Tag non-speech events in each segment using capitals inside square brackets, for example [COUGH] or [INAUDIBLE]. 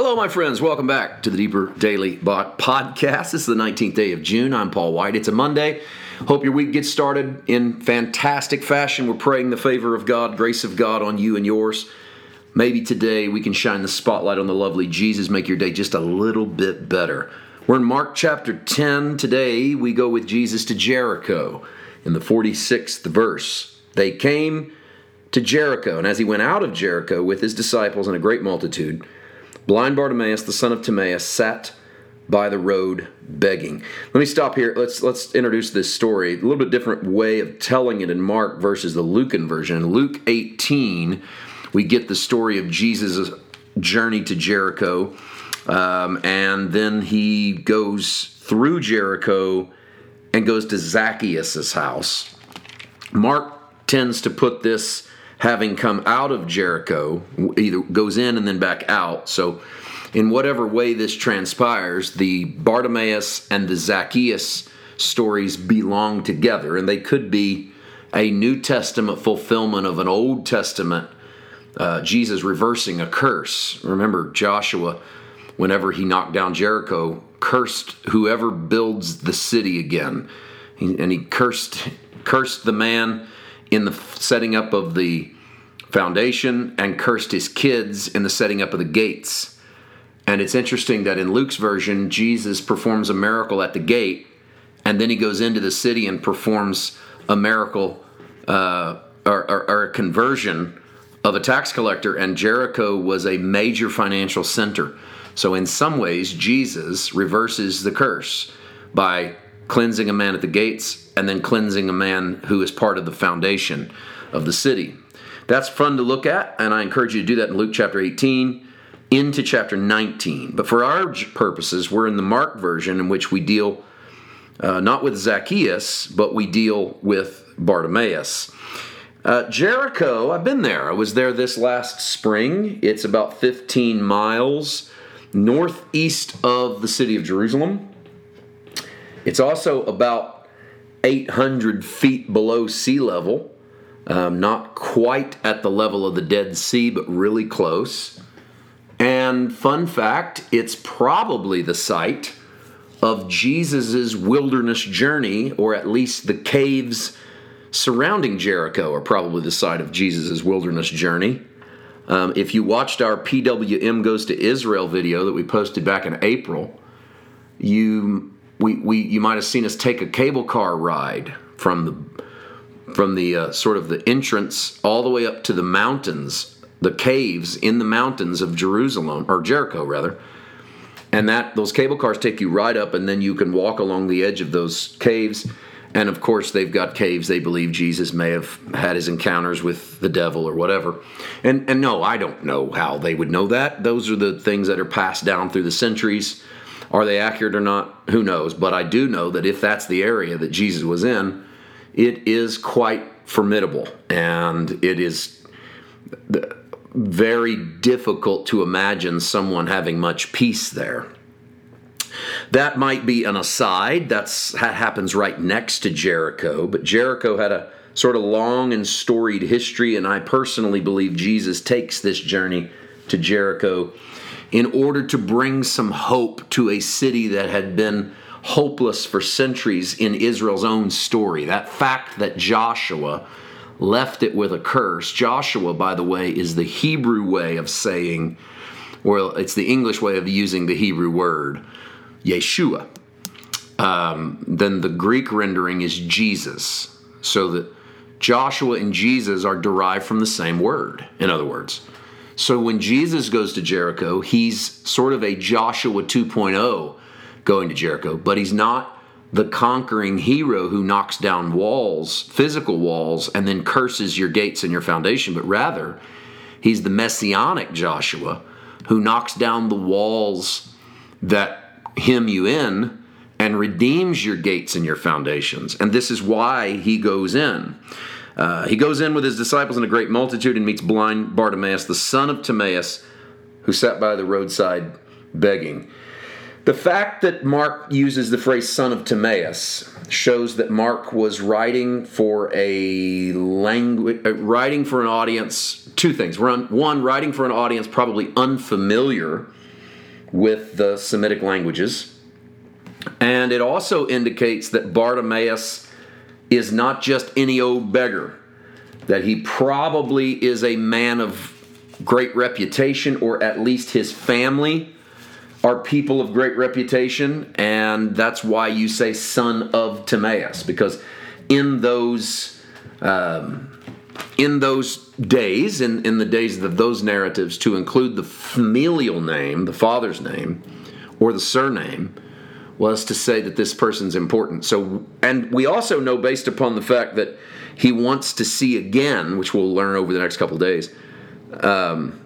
Hello, my friends. Welcome back to the Deeper Daily Bot Podcast. This is the 19th day of June. I'm Paul White. It's a Monday. Hope your week gets started in fantastic fashion. We're praying the favor of God, grace of God on you and yours. Maybe today we can shine the spotlight on the lovely Jesus, make your day just a little bit better. We're in Mark chapter 10. Today we go with Jesus to Jericho in the 46th verse. They came to Jericho, and as he went out of Jericho with his disciples and a great multitude, Blind Bartimaeus, the son of Timaeus, sat by the road begging. Let me stop here. Let's let's introduce this story. A little bit different way of telling it in Mark versus the Lucan version. In Luke 18, we get the story of Jesus' journey to Jericho, um, and then he goes through Jericho and goes to Zacchaeus' house. Mark tends to put this having come out of Jericho, either goes in and then back out. So, in whatever way this transpires, the Bartimaeus and the Zacchaeus stories belong together, and they could be a New Testament fulfillment of an Old Testament uh, Jesus reversing a curse. Remember, Joshua, whenever he knocked down Jericho, cursed whoever builds the city again, and he cursed cursed the man in the setting up of the foundation and cursed his kids in the setting up of the gates. And it's interesting that in Luke's version, Jesus performs a miracle at the gate, and then he goes into the city and performs a miracle uh, or, or, or a conversion of a tax collector. And Jericho was a major financial center. So, in some ways, Jesus reverses the curse by cleansing a man at the gates and then cleansing a man who is part of the foundation of the city. That's fun to look at, and I encourage you to do that in Luke chapter 18 into chapter 19. But for our purposes, we're in the Mark version in which we deal uh, not with Zacchaeus, but we deal with Bartimaeus. Uh, Jericho, I've been there. I was there this last spring. It's about 15 miles northeast of the city of Jerusalem. It's also about 800 feet below sea level, um, not quite at the level of the Dead Sea, but really close. And fun fact, it's probably the site of Jesus' wilderness journey, or at least the caves surrounding Jericho are probably the site of Jesus' wilderness journey. Um, if you watched our PWM Goes to Israel video that we posted back in April, you we, we you might have seen us take a cable car ride from the from the uh, sort of the entrance all the way up to the mountains, the caves in the mountains of Jerusalem or Jericho rather. And that those cable cars take you right up, and then you can walk along the edge of those caves. And of course, they've got caves they believe Jesus may have had his encounters with the devil or whatever. And and no, I don't know how they would know that. Those are the things that are passed down through the centuries. Are they accurate or not? Who knows? But I do know that if that's the area that Jesus was in, it is quite formidable and it is very difficult to imagine someone having much peace there. That might be an aside. That's, that happens right next to Jericho, but Jericho had a sort of long and storied history, and I personally believe Jesus takes this journey to Jericho in order to bring some hope to a city that had been hopeless for centuries in Israel's own story. That fact that Joshua left it with a curse. Joshua, by the way, is the Hebrew way of saying, well, it's the English way of using the Hebrew word, Yeshua. Um, then the Greek rendering is Jesus. So that Joshua and Jesus are derived from the same word, in other words. So when Jesus goes to Jericho, he's sort of a Joshua 2.0 going to Jericho, but he's not the conquering hero who knocks down walls, physical walls, and then curses your gates and your foundation, but rather he's the messianic Joshua who knocks down the walls that hem you in and redeems your gates and your foundations. And this is why he goes in. Uh, he goes in with his disciples and a great multitude and meets blind Bartimaeus, the son of Timaeus, who sat by the roadside begging. The fact that Mark uses the phrase son of Timaeus shows that Mark was writing for a language, uh, writing for an audience, two things. One, writing for an audience probably unfamiliar with the Semitic languages. And it also indicates that Bartimaeus is not just any old beggar, that he probably is a man of great reputation, or at least his family are people of great reputation. And that's why you say son of Timaeus, because in those. Um, in those days, in, in the days of those narratives, to include the familial name, the father's name, or the surname, was to say that this person's important. So, and we also know based upon the fact that he wants to see again, which we'll learn over the next couple days, um,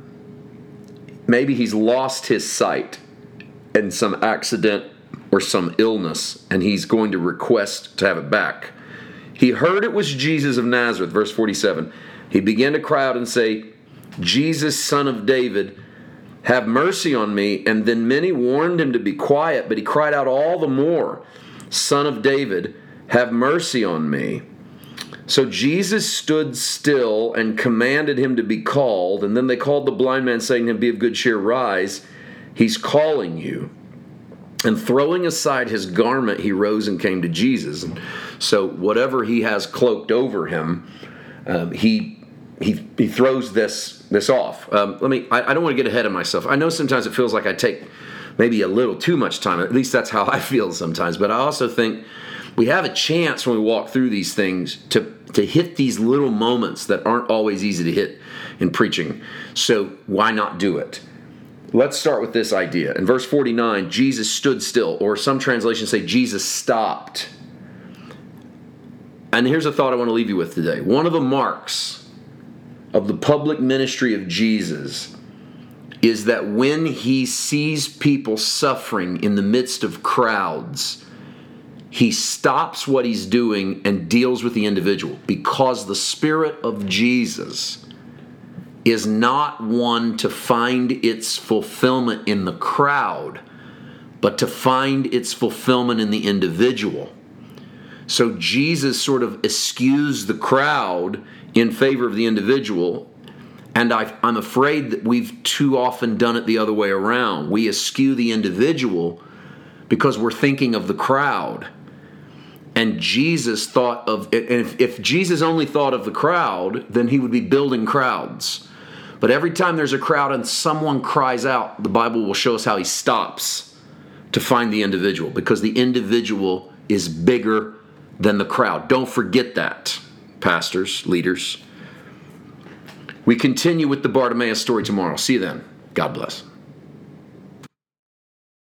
maybe he's lost his sight in some accident or some illness, and he's going to request to have it back. He heard it was Jesus of Nazareth, verse 47. He began to cry out and say, Jesus, son of David, have mercy on me. And then many warned him to be quiet, but he cried out all the more, Son of David, have mercy on me. So Jesus stood still and commanded him to be called. And then they called the blind man, saying to him, Be of good cheer, rise. He's calling you. And throwing aside his garment, he rose and came to Jesus. So, whatever he has cloaked over him, um, he he he throws this this off. Um, let me. I, I don't want to get ahead of myself. I know sometimes it feels like I take maybe a little too much time. At least that's how [LAUGHS] I feel sometimes. But I also think we have a chance when we walk through these things to to hit these little moments that aren't always easy to hit in preaching. So why not do it? Let's start with this idea. In verse 49, Jesus stood still, or some translations say Jesus stopped. And here's a thought I want to leave you with today. One of the marks of the public ministry of Jesus is that when he sees people suffering in the midst of crowds, he stops what he's doing and deals with the individual because the Spirit of Jesus is not one to find its fulfillment in the crowd, but to find its fulfillment in the individual. So Jesus sort of eschews the crowd in favor of the individual. And i am afraid that we've too often done it the other way around. We eschew the individual because we're thinking of the crowd. And Jesus thought of, and if, if Jesus only thought of the crowd, then he would be building crowds. But every time there's a crowd and someone cries out, the Bible will show us how he stops to find the individual because the individual is bigger than the crowd. Don't forget that, pastors, leaders. We continue with the Bartimaeus story tomorrow. See you then. God bless.